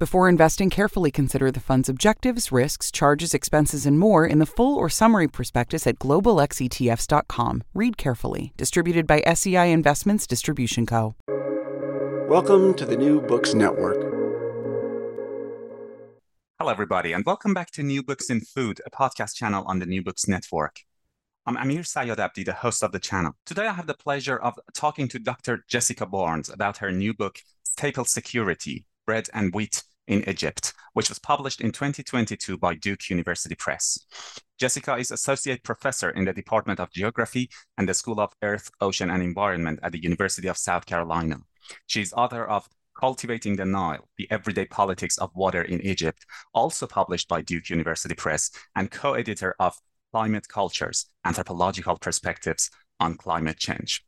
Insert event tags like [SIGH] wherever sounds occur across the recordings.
Before investing, carefully consider the fund's objectives, risks, charges, expenses, and more in the full or summary prospectus at globalxetfs.com. Read carefully. Distributed by SEI Investments Distribution Co. Welcome to the New Books Network. Hello, everybody, and welcome back to New Books in Food, a podcast channel on the New Books Network. I'm Amir Sayadabdi, the host of the channel. Today, I have the pleasure of talking to Dr. Jessica Barnes about her new book, Staple Security Bread and Wheat in Egypt, which was published in 2022 by Duke University Press. Jessica is Associate Professor in the Department of Geography and the School of Earth, Ocean, and Environment at the University of South Carolina. She is author of Cultivating the Nile, The Everyday Politics of Water in Egypt, also published by Duke University Press, and co-editor of Climate Cultures, Anthropological Perspectives on Climate Change.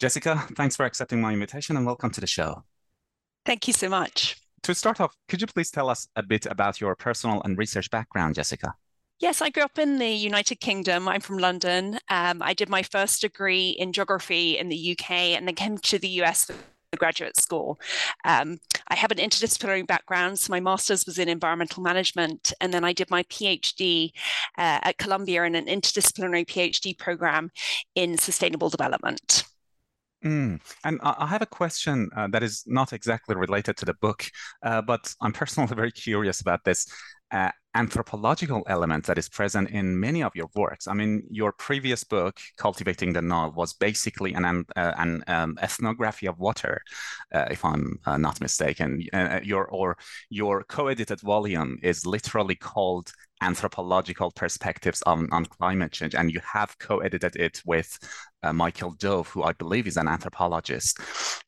Jessica, thanks for accepting my invitation and welcome to the show. Thank you so much to start off, could you please tell us a bit about your personal and research background, Jessica? Yes, I grew up in the United Kingdom. I'm from London. Um, I did my first degree in geography in the UK and then came to the US for graduate school. Um, I have an interdisciplinary background, so my master's was in environmental management, and then I did my PhD uh, at Columbia in an interdisciplinary PhD program in sustainable development. Mm. And I have a question uh, that is not exactly related to the book, uh, but I'm [LAUGHS] personally very curious about this uh, anthropological element that is present in many of your works. I mean, your previous book, Cultivating the Nile, was basically an, uh, an um, ethnography of water, uh, if I'm uh, not mistaken. your or your co-edited volume is literally called anthropological perspectives on, on climate change. And you have co edited it with uh, Michael Dove, who I believe is an anthropologist.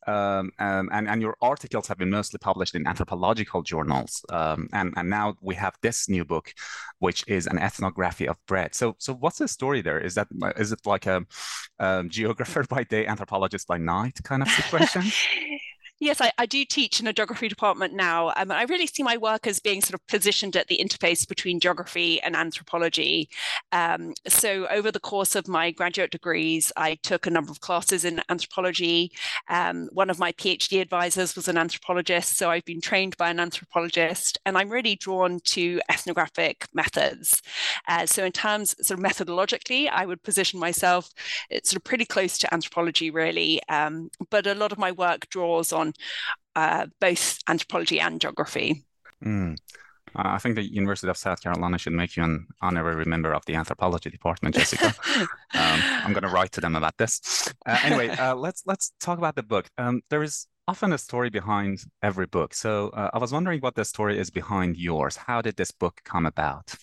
Um, um, and, and your articles have been mostly published in anthropological journals. Um, and, and now we have this new book, which is an ethnography of bread. So, so what's the story there? Is that is it like a, a geographer [LAUGHS] by day, anthropologist by night kind of situation? [LAUGHS] Yes, I, I, do teach in a geography department now. Um, I really see my work as being sort of positioned at the interface between geography and anthropology. Um, so, over the course of my graduate degrees, I took a number of classes in anthropology. Um, one of my PhD advisors was an anthropologist, so I've been trained by an anthropologist, and I'm really drawn to ethnographic methods. Uh, so, in terms sort of methodologically, I would position myself sort of pretty close to anthropology, really. Um, but a lot of my work draws on uh, both anthropology and geography. Mm. I think the University of South Carolina should make you an honorary member of the anthropology department, Jessica. [LAUGHS] um, I'm going to write to them about this. Uh, anyway, uh, [LAUGHS] let's let's talk about the book. Um, there is often a story behind every book, so uh, I was wondering what the story is behind yours. How did this book come about?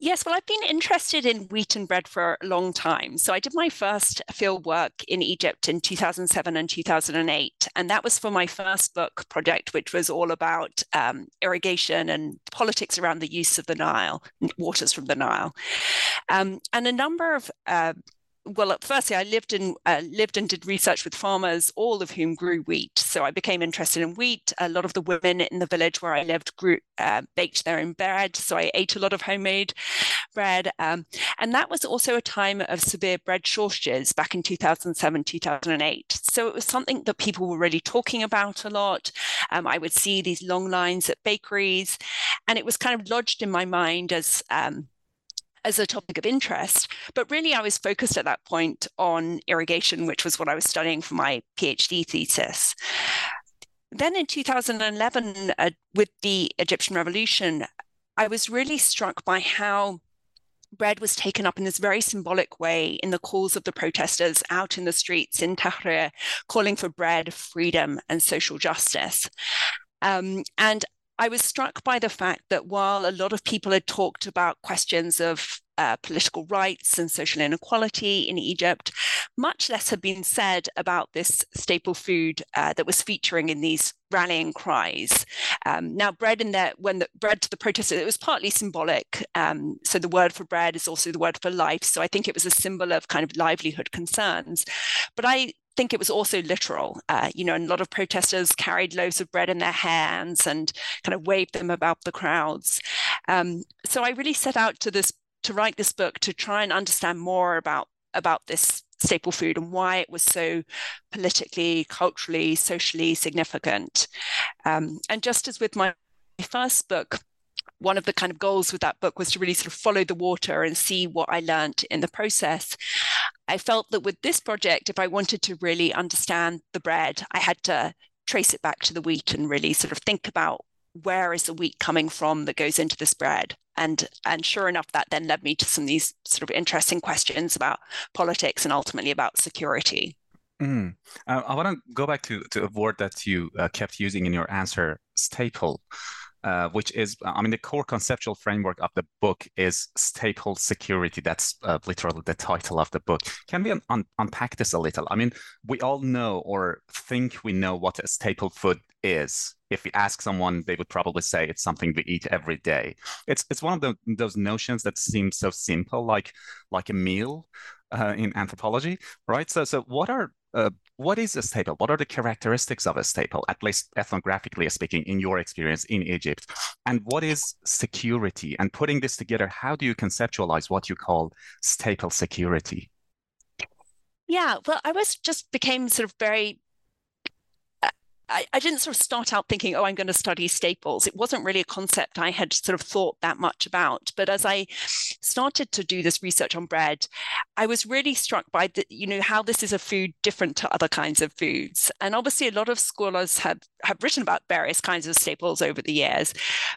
Yes, well, I've been interested in wheat and bread for a long time. So I did my first field work in Egypt in 2007 and 2008. And that was for my first book project, which was all about um, irrigation and politics around the use of the Nile, waters from the Nile. Um, and a number of uh, well, firstly, I lived in uh, lived and did research with farmers, all of whom grew wheat. So I became interested in wheat. A lot of the women in the village where I lived grew uh, baked their own bread, so I ate a lot of homemade bread. Um, and that was also a time of severe bread shortages back in 2007, 2008. So it was something that people were really talking about a lot. Um, I would see these long lines at bakeries, and it was kind of lodged in my mind as um, as a topic of interest. But really, I was focused at that point on irrigation, which was what I was studying for my PhD thesis. Then in 2011, uh, with the Egyptian revolution, I was really struck by how bread was taken up in this very symbolic way in the calls of the protesters out in the streets in Tahrir, calling for bread, freedom, and social justice. Um, and I was struck by the fact that while a lot of people had talked about questions of uh, political rights and social inequality in Egypt, much less had been said about this staple food uh, that was featuring in these rallying cries. Um, now, bread in there, when the bread to the protesters, it was partly symbolic. Um, so the word for bread is also the word for life. So I think it was a symbol of kind of livelihood concerns. But I think it was also literal. Uh, you know, and a lot of protesters carried loaves of bread in their hands and kind of waved them about the crowds. Um, so I really set out to this to write this book to try and understand more about about this staple food and why it was so politically, culturally, socially significant. Um, and just as with my first book, one of the kind of goals with that book was to really sort of follow the water and see what I learned in the process. I felt that with this project, if I wanted to really understand the bread, I had to trace it back to the wheat and really sort of think about where is the wheat coming from that goes into this bread. And and sure enough that then led me to some of these sort of interesting questions about politics and ultimately about security. Mm. uh, i want to go back to, to a word that you uh, kept using in your answer staple uh, which is, I mean, the core conceptual framework of the book is staple security. That's uh, literally the title of the book. Can we un- un- unpack this a little? I mean, we all know or think we know what a staple food is. If we ask someone, they would probably say it's something we eat every day. It's it's one of the, those notions that seems so simple, like like a meal uh, in anthropology, right? So so what are uh, what is a staple? What are the characteristics of a staple, at least ethnographically speaking, in your experience in Egypt? And what is security? And putting this together, how do you conceptualize what you call staple security? Yeah, well, I was just became sort of very I, I, didn't sort of start out thinking, oh, I'm going to study staples. It wasn't really a concept I had sort of thought that much about. But as I started to do this research on bread, I was really struck by the, you know, how this is a food different to other kinds of foods. And obviously, a lot of scholars have have written about various kinds of staples over the years,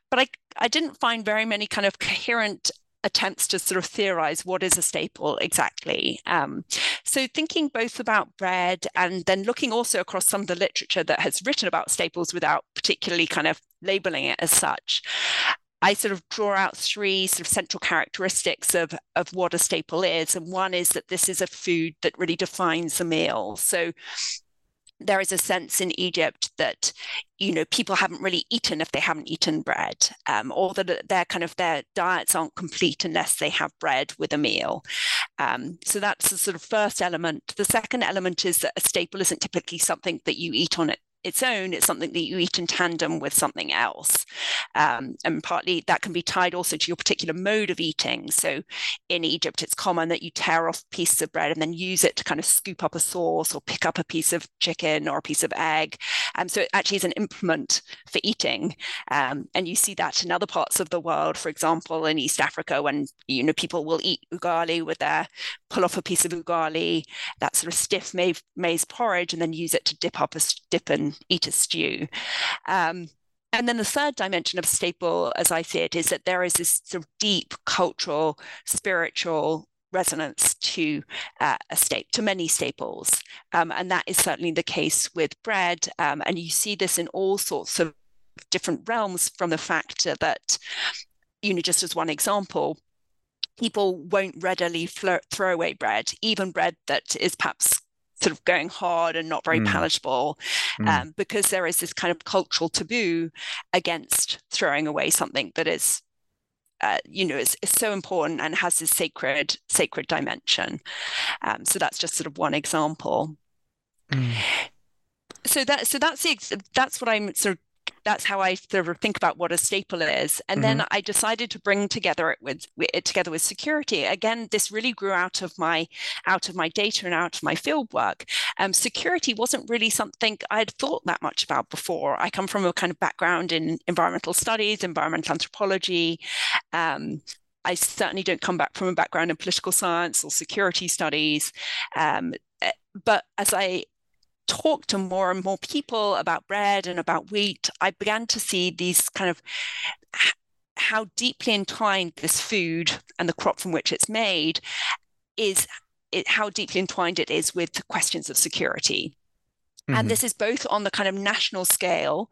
but I I didn't find very many kind of coherent attempts to sort of theorize what is a staple exactly. Um, so thinking both about bread and then looking also across some of the literature that has written about staples without particularly kind of labeling it as such. I sort of draw out three sort of central characteristics of, of what a staple is. And one is that this is a food that really defines a meal. So there is a sense in Egypt that you know people haven't really eaten if they haven't eaten bread, um, or that their kind of their diets aren't complete unless they have bread with a meal. Um, so that's the sort of first element. The second element is that a staple isn't typically something that you eat on it its own, it's something that you eat in tandem with something else. Um, and partly that can be tied also to your particular mode of eating. So in Egypt, it's common that you tear off pieces of bread and then use it to kind of scoop up a sauce or pick up a piece of chicken or a piece of egg. Um, so it actually is an implement for eating. Um, and you see that in other parts of the world, for example, in East Africa, when you know people will eat ugali with their pull off a piece of ugali, that sort of stiff maize, maize porridge, and then use it to dip up a dip eat a stew. Um, and then the third dimension of staple, as I see it, is that there is this sort of deep cultural, spiritual resonance to uh, a state to many staples um, and that is certainly the case with bread um, and you see this in all sorts of different realms from the fact that you know just as one example people won't readily throw away bread even bread that is perhaps sort of going hard and not very mm. palatable mm. Um, because there is this kind of cultural taboo against throwing away something that is uh, you know, is, is so important and has this sacred sacred dimension. Um, so that's just sort of one example. Mm. So that so that's the, that's what I'm sort of that's how I sort of think about what a staple is. And mm-hmm. then I decided to bring together it with, it together with security. Again, this really grew out of my out of my data and out of my field work. Um, security wasn't really something I'd thought that much about before. I come from a kind of background in environmental studies, environmental anthropology. Um, I certainly don't come back from a background in political science or security studies. Um, eh, but as I talked to more and more people about bread and about wheat, I began to see these kind of how deeply entwined this food and the crop from which it's made is it, how deeply entwined it is with questions of security. Mm-hmm. And this is both on the kind of national scale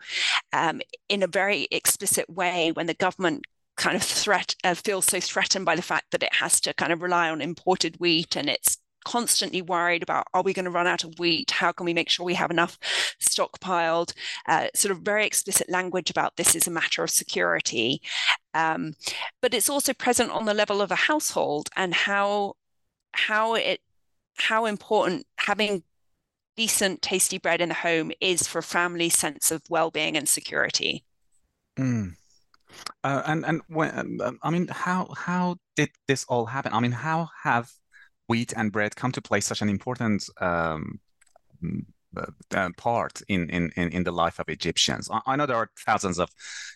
um, in a very explicit way when the government kind of threat uh, feels so threatened by the fact that it has to kind of rely on imported wheat and it's constantly worried about are we going to run out of wheat? How can we make sure we have enough stockpiled? Uh, sort of very explicit language about this is a matter of security. Um, but it's also present on the level of a household and how how it how important having decent tasty bread in the home is for a family sense of well-being and security mm. uh, and and when um, i mean how how did this all happen i mean how have wheat and bread come to play such an important um, uh, uh, part in, in in the life of Egyptians. I, I, know there are thousands of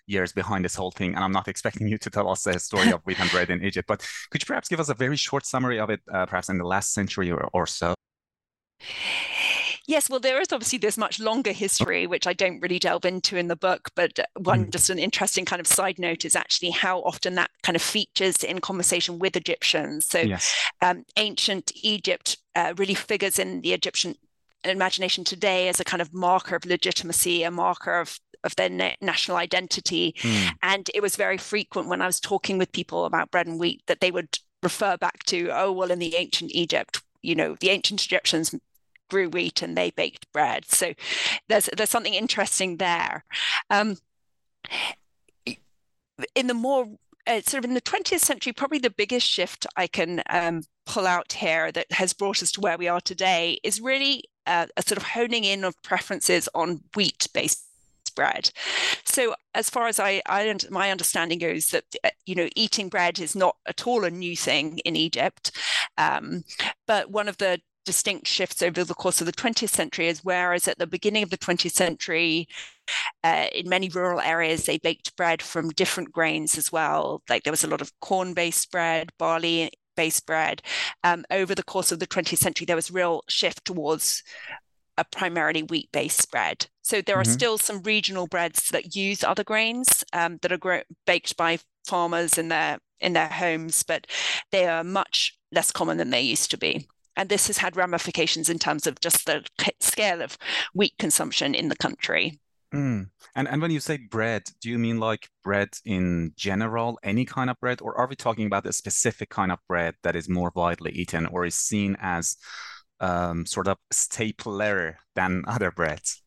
years behind this whole thing, and I'm not expecting you to tell us the story of wheat and bread in Egypt. But could you perhaps give us a very short summary of it, uh, perhaps in the last century or, or so? Yes, well, there is obviously this much longer history, which I don't really delve into in the book. But one mm. just an interesting kind of side note is actually how often that kind of features in conversation with Egyptians. So, yes. um, ancient Egypt uh, really figures in the Egyptian imagination today as a kind of marker of legitimacy, a marker of of their na- national identity. Mm. And it was very frequent when I was talking with people about bread and wheat that they would refer back to, oh, well, in the ancient Egypt, you know, the ancient Egyptians grew wheat and they baked bread. So there's there's something interesting there. Um, in the more uh, sort of in the 20th century, probably the biggest shift I can um, pull out here that has brought us to where we are today is really uh, a sort of honing in of preferences on wheat based bread. So, as far as I, I, my understanding goes, that uh, you know, eating bread is not at all a new thing in Egypt. Um, but one of the distinct shifts over the course of the 20th century is whereas at the beginning of the 20th century uh, in many rural areas they baked bread from different grains as well. Like there was a lot of corn based bread barley based bread. Um, over the course of the 20th century there was real shift towards a primarily wheat based bread. So there mm-hmm. are still some regional breads that use other grains um, that are gro- baked by farmers in their in their homes but they are much less common than they used to be and this has had ramifications in terms of just the scale of wheat consumption in the country. Mm. And and when you say bread, do you mean like bread in general, any kind of bread, or are we talking about a specific kind of bread that is more widely eaten or is seen as um, sort of stapler than other breads?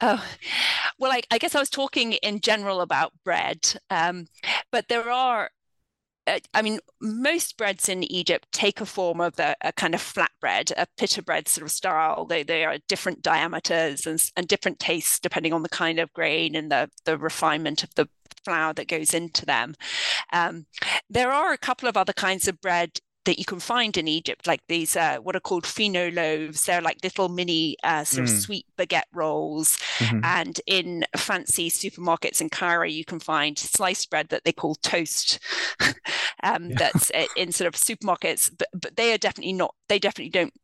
Oh, well, I, I, guess I was talking in general about bread, um, but there are I mean, most breads in Egypt take a form of a, a kind of flatbread, a pita bread sort of style. They, they are different diameters and, and different tastes depending on the kind of grain and the, the refinement of the flour that goes into them. Um, there are a couple of other kinds of bread that you can find in Egypt, like these uh, what are called fino loaves. They're like little mini uh, sort mm. of sweet baguette rolls. Mm-hmm. And in fancy supermarkets in Cairo, you can find sliced bread that they call toast. [LAUGHS] um, yeah. That's uh, in sort of supermarkets, but, but they are definitely not. They definitely don't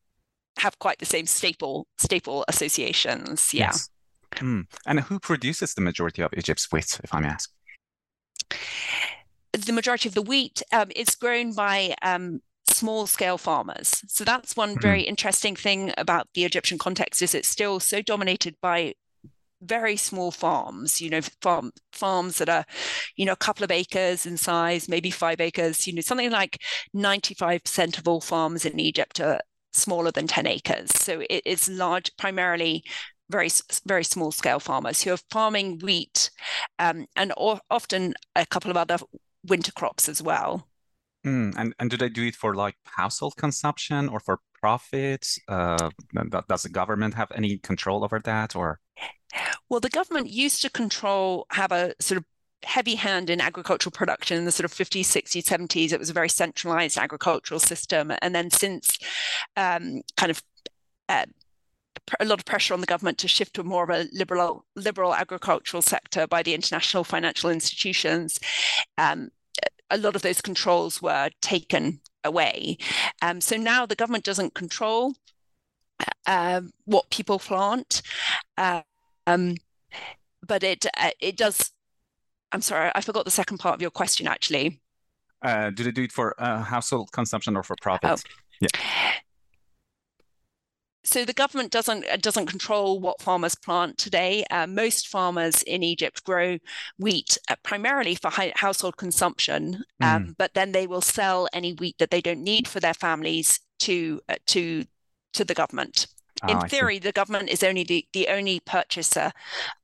have quite the same staple staple associations. Yeah. Yes. Mm. And who produces the majority of Egypt's wheat, if I may ask? The majority of the wheat um, is grown by um, small scale farmers. So that's one mm-hmm. very interesting thing about the Egyptian context is it's still so dominated by very small farms, you know, farm farms that are, you know, a couple of acres in size, maybe five acres, you know, something like 95% of all farms in Egypt are smaller than 10 acres. So it is large, primarily very very small scale farmers who are farming wheat um, and often a couple of other winter crops as well. Mm, and and do they do it for like household consumption or for profits? Uh, does the government have any control over that, or? Well, the government used to control, have a sort of heavy hand in agricultural production in the sort of 50s, 60s, 70s. It was a very centralized agricultural system. And then since um, kind of uh, a lot of pressure on the government to shift to more of a liberal liberal agricultural sector by the international financial institutions, um, a lot of those controls were taken away. Um, so now the government doesn't control uh, what people plant, uh, um, but it uh, it does. I'm sorry, I forgot the second part of your question. Actually, uh, do they do it for uh, household consumption or for profit? Oh. Yeah so the government doesn't uh, doesn't control what farmers plant today. Uh, most farmers in Egypt grow wheat uh, primarily for household consumption, um, mm. but then they will sell any wheat that they don't need for their families to uh, to to the government. In oh, theory, the government is only the, the only purchaser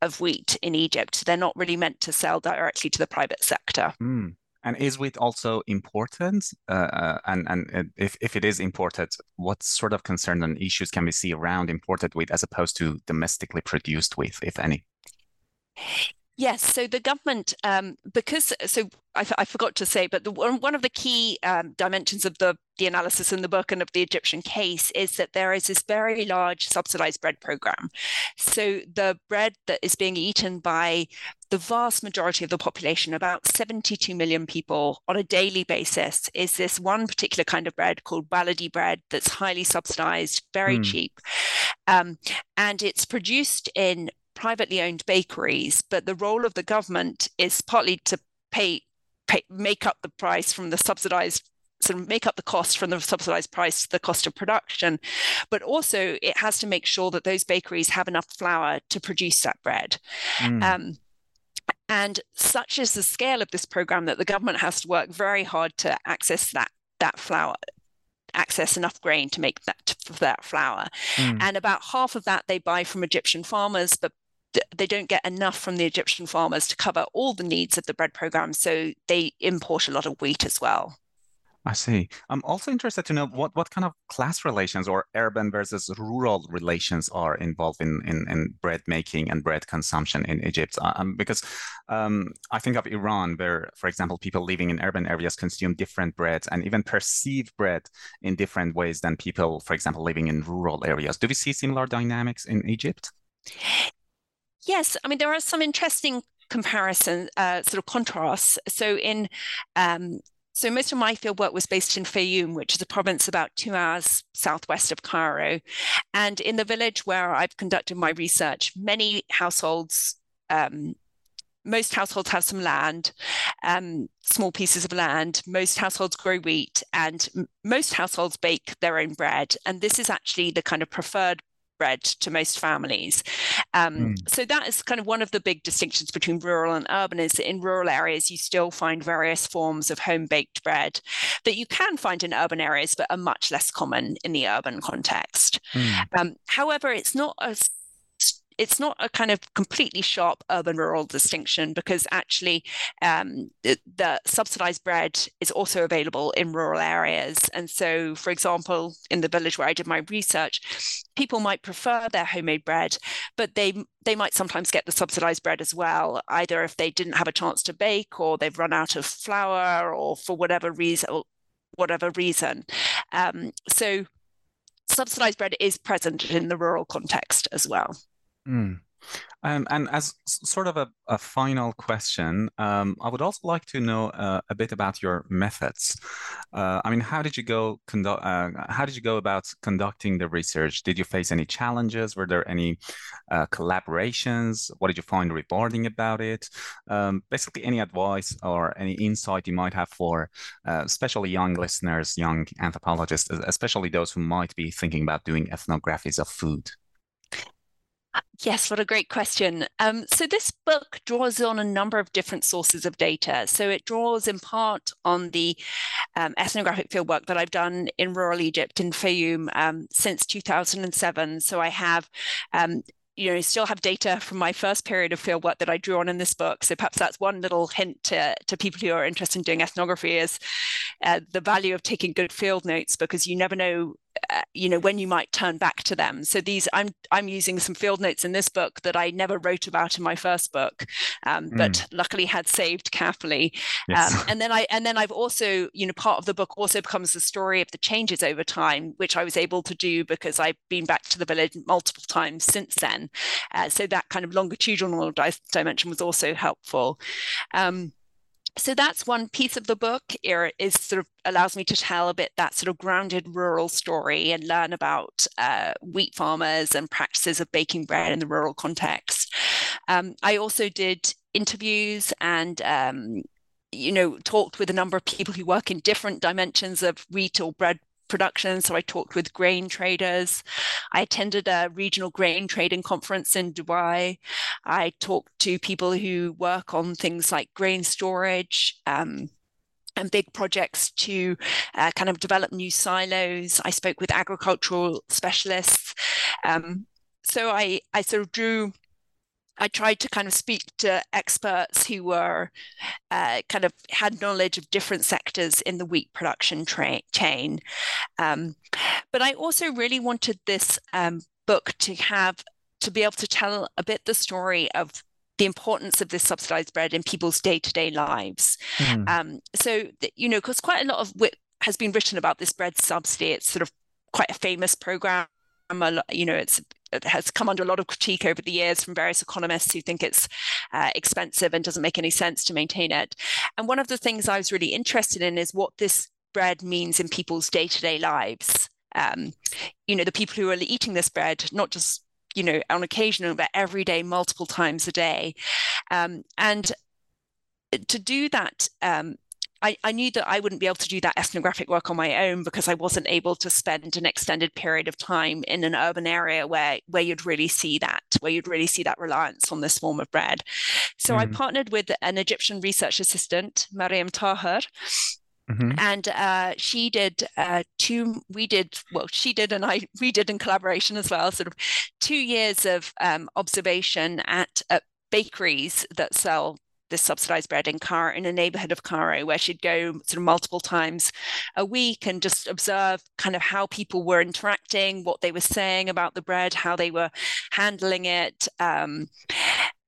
of wheat in Egypt. They're not really meant to sell directly to the private sector. Mm. And is wheat also important? Uh, uh and and if, if it is imported, what sort of concerns and issues can we see around imported wheat as opposed to domestically produced wheat, if any? Yes, so the government, um, because so I, I, forgot to say, but the, one of the key um, dimensions of the the analysis in the book and of the Egyptian case is that there is this very large subsidized bread program. So the bread that is being eaten by the vast majority of the population, about 72 million people on a daily basis, is this one particular kind of bread called baladi bread that's highly subsidized, very mm. cheap. Um, and it's produced in privately owned bakeries, but the role of the government is partly to pay, pay make up the price from the subsidized sort of make up the cost from the subsidized price to the cost of production, but also it has to make sure that those bakeries have enough flour to produce that bread. Mm. Um, and such is the scale of this program that the government has to work very hard to access that that flour access enough grain to make that that flour mm. and about half of that they buy from egyptian farmers but they don't get enough from the Egyptian farmers to cover all the needs of the bread program, so they import a lot of wheat as well. I see. I'm also interested to know what, what kind of class relations or urban versus rural relations are involved in, in, in bread making and bread consumption in Egypt. Uh, um, because um, I think of Iran, where, for example, people living in urban areas consume different breads and even perceive bread in different ways than people, for example, living in rural areas. Do we see similar dynamics in Egypt? Yes, I mean there are some interesting comparison uh, sort of contrasts. So in um, so most of my field work was based in Fayoum, which is a province about two hours southwest of Cairo, and in the village where I've conducted my research, many households. Um, most households have some land, um, small pieces of land. Most households grow wheat, and most households bake their own bread. And this is actually the kind of preferred bread to most families. Um, mm. So that is kind of one of the big distinctions between rural and urban is that in rural areas you still find various forms of home baked bread that you can find in urban areas but are much less common in the urban context. Mm. Um, however, it's not as it's not a kind of completely sharp urban rural distinction because actually um, the, the, subsidized bread is also available in rural areas. And so, for example, in the village where I did my research, people might prefer their homemade bread, but they they might sometimes get the subsidized bread as well, either if they didn't have a chance to bake or they've run out of flour or for whatever reason. Whatever reason. Um, so subsidized bread is present in the rural context as well. Mm. Um, and as sort of a, a final question, um, I would also like to know uh, a bit about your methods. Uh, I mean, how did you go conduct? Uh, how did you go about conducting the research? Did you face any challenges? Were there any uh, collaborations? What did you find rewarding about it? Um, basically, any advice or any insight you might have for, uh, especially young listeners, young anthropologists, especially those who might be thinking about doing ethnographies of food. Yes, what a great question. Um, so, this book draws on a number of different sources of data. So, it draws in part on the um, ethnographic fieldwork that I've done in rural Egypt in Fayoum um, since 2007. So, I have um, you know still have data from my first period of fieldwork that I drew on in this book. So perhaps that's one little hint to, to people who are interested in doing ethnography is uh, the value of taking good field notes because you never know uh, you know when you might turn back to them so these i'm i'm using some field notes in this book that i never wrote about in my first book um, mm. but luckily had saved carefully yes. um, and then i and then i've also you know part of the book also becomes the story of the changes over time which i was able to do because i've been back to the village multiple times since then uh, so that kind of longitudinal di- dimension was also helpful um, so that's one piece of the book it is sort of allows me to tell a bit that sort of grounded rural story and learn about uh, wheat farmers and practices of baking bread in the rural context. Um, i also did interviews and um, you know talked with a number of people who work in different dimensions of wheat or bread production. So I talked with grain traders. I attended a regional grain trading conference in Dubai. I talked to people who work on things like grain storage. Um, and big projects to uh, kind of develop new silos. I spoke with agricultural specialists. Um, so I, I sort of drew I tried to kind of speak to experts who were uh, kind of had knowledge of different sectors in the wheat production tra- chain. Um, but I also really wanted this um, book to have to be able to tell a bit the story of the importance of this subsidized bread in people's day-to-day lives. Mm. Um, so you know, because quite a lot of wit has been written about this bread subsidy. It's sort of quite a famous program you know, it's it has come under a lot of critique over the years from various economists who think it's uh, expensive and doesn't make any sense to maintain it. And one of the things I was really interested in is what this bread means in people's day-to-day lives. Um, you know, the people who are eating this bread, not just you know on occasion, but every day, multiple times a day, um, and to do that um, I, I knew that I wouldn't be able to do that ethnographic work on my own because I wasn't able to spend an extended period of time in an urban area where where you'd really see that, where you'd really see that reliance on this form of bread. So mm. I partnered with an Egyptian research assistant, Mariam Taher, Mm-hmm. And uh, she did uh, two, we did, well, she did, and I, we did in collaboration as well, sort of two years of um, observation at, at bakeries that sell this subsidized bread in Car in a neighborhood of Cairo, where she'd go sort of multiple times a week and just observe kind of how people were interacting, what they were saying about the bread, how they were handling it. Um,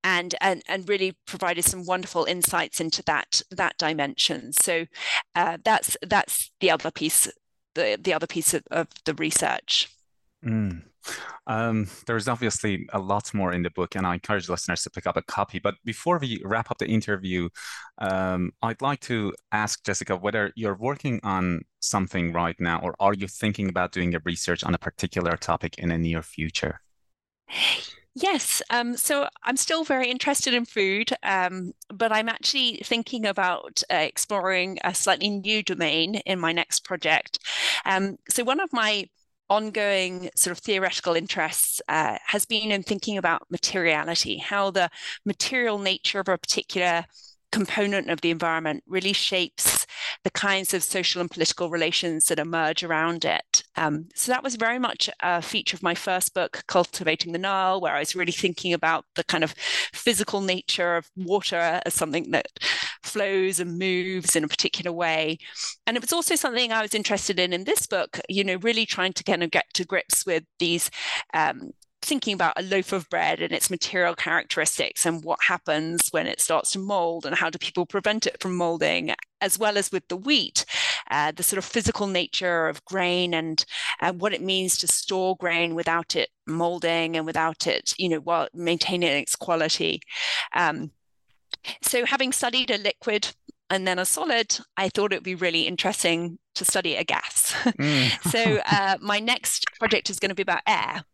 and, and and really provided some wonderful insights into that that dimension. So uh, that's that's the other piece the the other piece of, of the research. Mm. Um, there's obviously a lot more in the book, and I encourage listeners to pick up a copy. But before we wrap up the interview, um, I'd like to ask Jessica whether you're working on something right now, or are you thinking about doing a research on a particular topic in the near future? Yes. Um, so I'm still very interested in food, um, but I'm actually thinking about uh, exploring a slightly new domain in my next project. Um, so one of my ongoing sort of theoretical interests uh, has been in thinking about materiality, how the material nature of a particular component of the environment really shapes the kinds of social and political relations that emerge around it. Um, so that was very much a feature of my first book, Cultivating the Nile, where I was really thinking about the kind of physical nature of water as something that flows and moves in a particular way. And it was also something I was interested in in this book, you know, really trying to kind of get to grips with these um, thinking about a loaf of bread and its material characteristics and what happens when it starts to mold and how do people prevent it from molding, as well as with the wheat, uh, the sort of physical nature of grain and uh, what it means to store grain without it molding and without it, you know, while maintaining its quality. Um, so, having studied a liquid and then a solid, I thought it would be really interesting to study a gas. [LAUGHS] Mm. so, uh, my next project is going to be about air.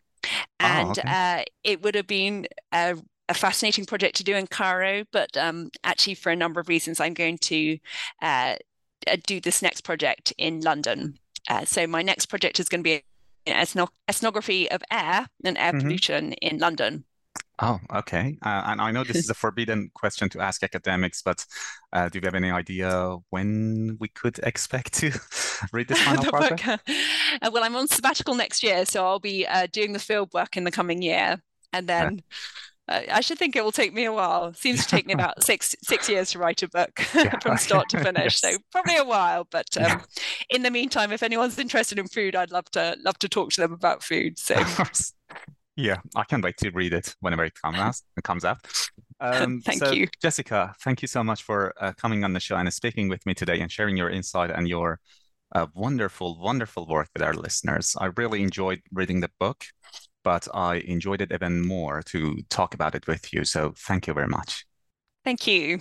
Oh, and oh, okay. uh, it would have been a, a, fascinating project to do in Cairo, but um, actually, for a number of reasons, I'm going to uh, uh do this next project in London. Uh, so my next project is going to be an ethnography of air and air mm-hmm. pollution in London. Oh, okay. Uh, and I know this is a forbidden question to ask academics, but uh, do you have any idea when we could expect to [LAUGHS] read this [LAUGHS] final project? [LAUGHS] Uh, well, I'm on sabbatical next year, so I'll be uh, doing the field work in the coming year. and then I should think it will take me a while. It seems to take me about six six years to write a book yeah. from start to finish. yes. So probably a while. But um, yeah. in the meantime, if anyone's interested in food, I'd love to love to talk to them about food. So yeah, I can't wait to read it whenever it comes out. It comes out. [LAUGHS] Um, thank so, you, Jessica. Thank you so much for uh, coming on the show and speaking with me today and sharing your insight and your uh, wonderful, wonderful work with our listeners. I really enjoyed reading the book but I enjoyed it even more to talk about it with you. So thank you very much. Thank you.